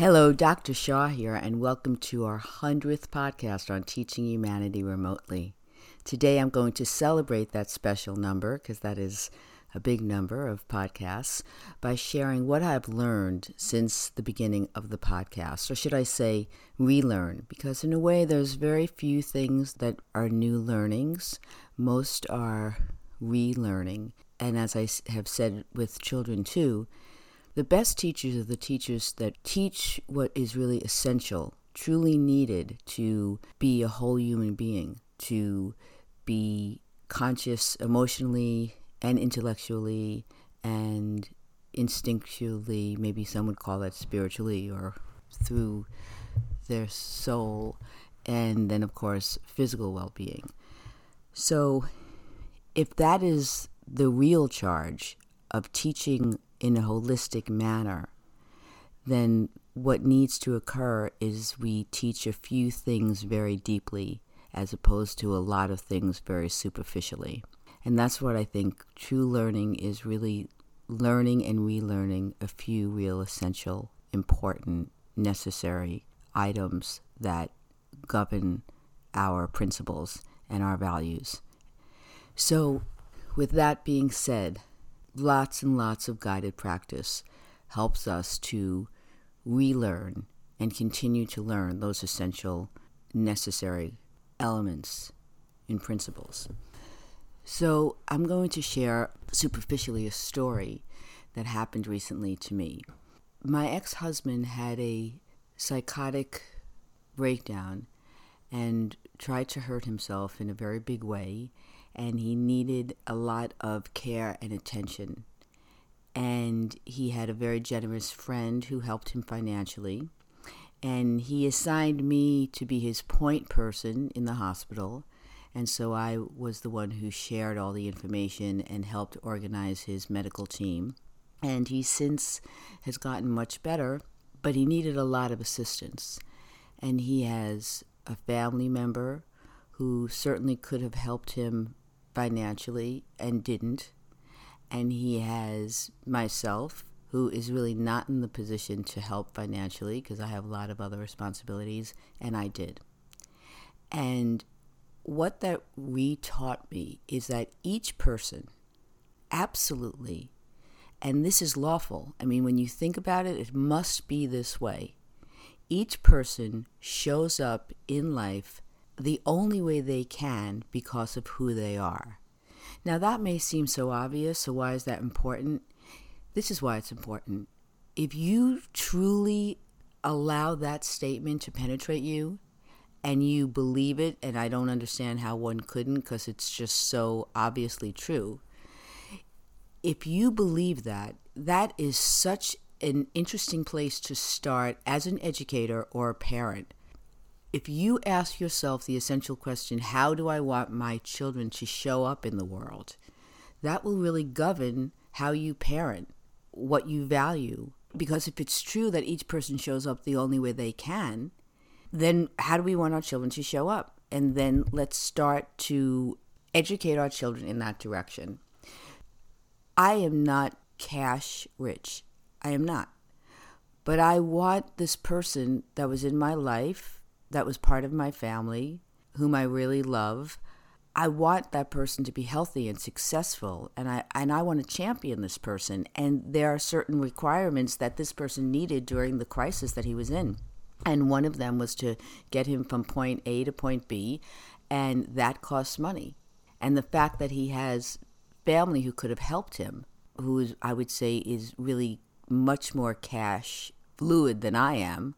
Hello, Dr. Shaw here, and welcome to our 100th podcast on teaching humanity remotely. Today I'm going to celebrate that special number, because that is a big number of podcasts, by sharing what I've learned since the beginning of the podcast, or should I say, relearn, because in a way there's very few things that are new learnings. Most are relearning. And as I have said with children too, the best teachers are the teachers that teach what is really essential, truly needed to be a whole human being, to be conscious emotionally and intellectually and instinctually, maybe some would call that spiritually or through their soul, and then, of course, physical well being. So, if that is the real charge of teaching in a holistic manner, then what needs to occur is we teach a few things very deeply as opposed to a lot of things very superficially. And that's what I think true learning is really learning and relearning a few real essential, important, necessary items that govern our principles and our values. So, with that being said, lots and lots of guided practice helps us to relearn and continue to learn those essential, necessary elements and principles. So, I'm going to share superficially a story that happened recently to me. My ex husband had a psychotic breakdown and tried to hurt himself in a very big way and he needed a lot of care and attention. And he had a very generous friend who helped him financially. And he assigned me to be his point person in the hospital. And so I was the one who shared all the information and helped organize his medical team. And he since has gotten much better, but he needed a lot of assistance. And he has a family member who certainly could have helped him financially and didn't. And he has myself, who is really not in the position to help financially because I have a lot of other responsibilities, and I did. And what that re taught me is that each person, absolutely, and this is lawful. I mean, when you think about it, it must be this way. Each person shows up in life the only way they can because of who they are. Now, that may seem so obvious, so why is that important? This is why it's important. If you truly allow that statement to penetrate you and you believe it, and I don't understand how one couldn't because it's just so obviously true. If you believe that, that is such an interesting place to start as an educator or a parent if you ask yourself the essential question, how do I want my children to show up in the world? That will really govern how you parent, what you value. Because if it's true that each person shows up the only way they can, then how do we want our children to show up? And then let's start to educate our children in that direction. I am not cash rich. I am not. But I want this person that was in my life that was part of my family, whom I really love. I want that person to be healthy and successful and I and I want to champion this person and there are certain requirements that this person needed during the crisis that he was in. And one of them was to get him from point A to point B and that costs money. And the fact that he has family who could have helped him, who is I would say is really much more cash fluid than I am,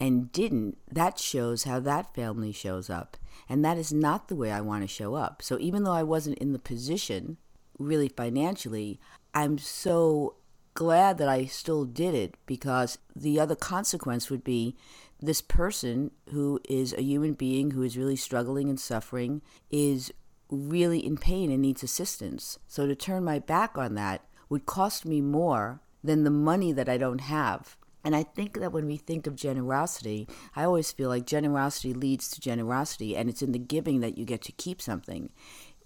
and didn't, that shows how that family shows up. And that is not the way I want to show up. So even though I wasn't in the position, really financially, I'm so glad that I still did it because the other consequence would be this person who is a human being who is really struggling and suffering is really in pain and needs assistance. So to turn my back on that would cost me more than the money that I don't have and I think that when we think of generosity, I always feel like generosity leads to generosity, and it's in the giving that you get to keep something.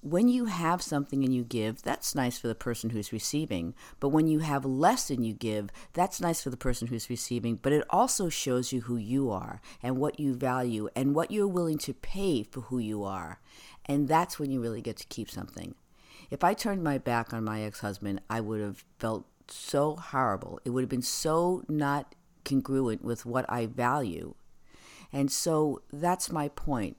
when you have something and you give, that's nice for the person who's receiving. But when you have less than you give, that's nice for the person who's receiving. But it also shows you who you are and what you value and what you're willing to pay for who you are. And that's when you really get to keep something. If I turned my back on my ex husband, I would have felt so horrible. It would have been so not congruent with what I value. And so that's my point.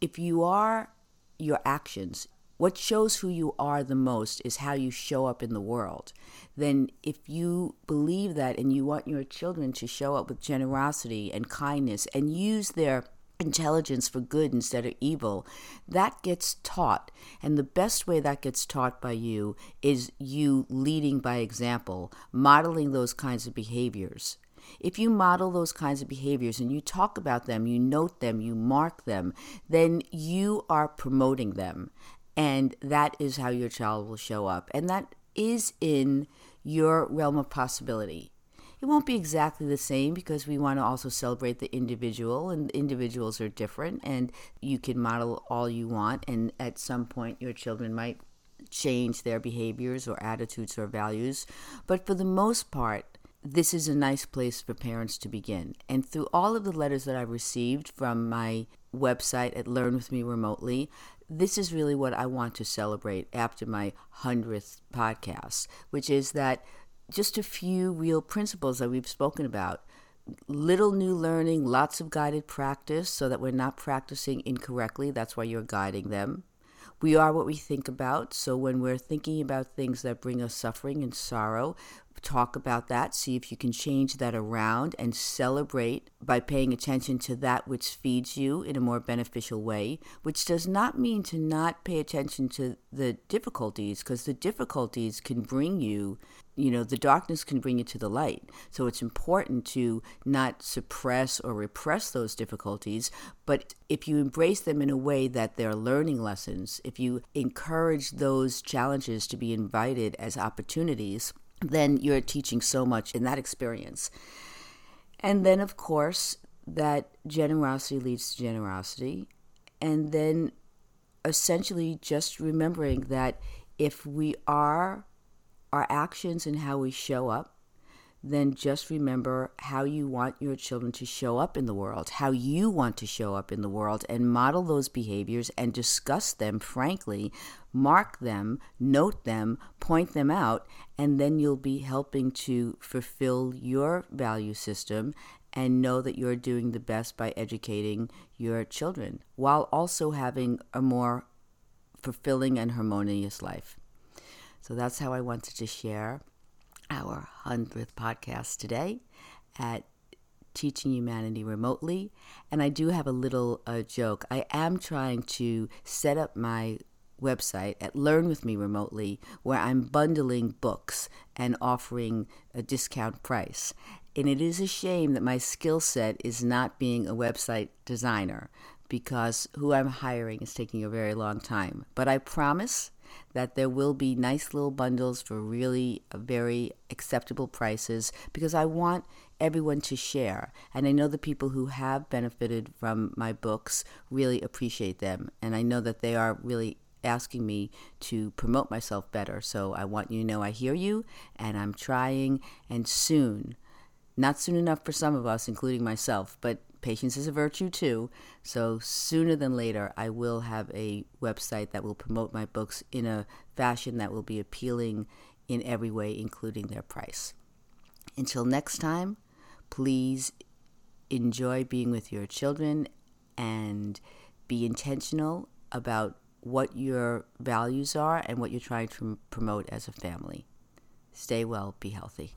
If you are your actions, what shows who you are the most is how you show up in the world. Then, if you believe that and you want your children to show up with generosity and kindness and use their intelligence for good instead of evil, that gets taught. And the best way that gets taught by you is you leading by example, modeling those kinds of behaviors. If you model those kinds of behaviors and you talk about them, you note them, you mark them, then you are promoting them. And that is how your child will show up. And that is in your realm of possibility. It won't be exactly the same because we want to also celebrate the individual, and individuals are different, and you can model all you want. And at some point, your children might change their behaviors or attitudes or values. But for the most part, this is a nice place for parents to begin. And through all of the letters that I've received from my website at Learn With Me Remotely, this is really what I want to celebrate after my 100th podcast, which is that just a few real principles that we've spoken about. Little new learning, lots of guided practice so that we're not practicing incorrectly. That's why you're guiding them. We are what we think about. So when we're thinking about things that bring us suffering and sorrow, talk about that, see if you can change that around and celebrate by paying attention to that which feeds you in a more beneficial way, which does not mean to not pay attention to the difficulties, because the difficulties can bring you, you know, the darkness can bring you to the light. So it's important to not suppress or repress those difficulties, but if you embrace them in a way that they're learning lessons, if you encourage those challenges to be invited as opportunities, then you're teaching so much in that experience. And then, of course, that generosity leads to generosity. And then essentially just remembering that if we are our actions and how we show up then just remember how you want your children to show up in the world, how you want to show up in the world, and model those behaviors and discuss them frankly, mark them, note them, point them out, and then you'll be helping to fulfill your value system and know that you're doing the best by educating your children while also having a more fulfilling and harmonious life. So that's how I wanted to share our 100th podcast today at Teaching Humanity Remotely. And I do have a little uh, joke. I am trying to set up my website at Learn With Me Remotely where I'm bundling books and offering a discount price. And it is a shame that my skill set is not being a website designer because who I'm hiring is taking a very long time. But I promise that there will be nice little bundles for really uh, very acceptable prices because I want everyone to share. And I know the people who have benefited from my books really appreciate them. And I know that they are really asking me to promote myself better. So I want you to know I hear you and I'm trying. And soon, not soon enough for some of us, including myself, but patience is a virtue too. So sooner than later, I will have a website that will promote my books in a fashion that will be appealing in every way, including their price. Until next time, please enjoy being with your children and be intentional about what your values are and what you're trying to promote as a family. Stay well, be healthy.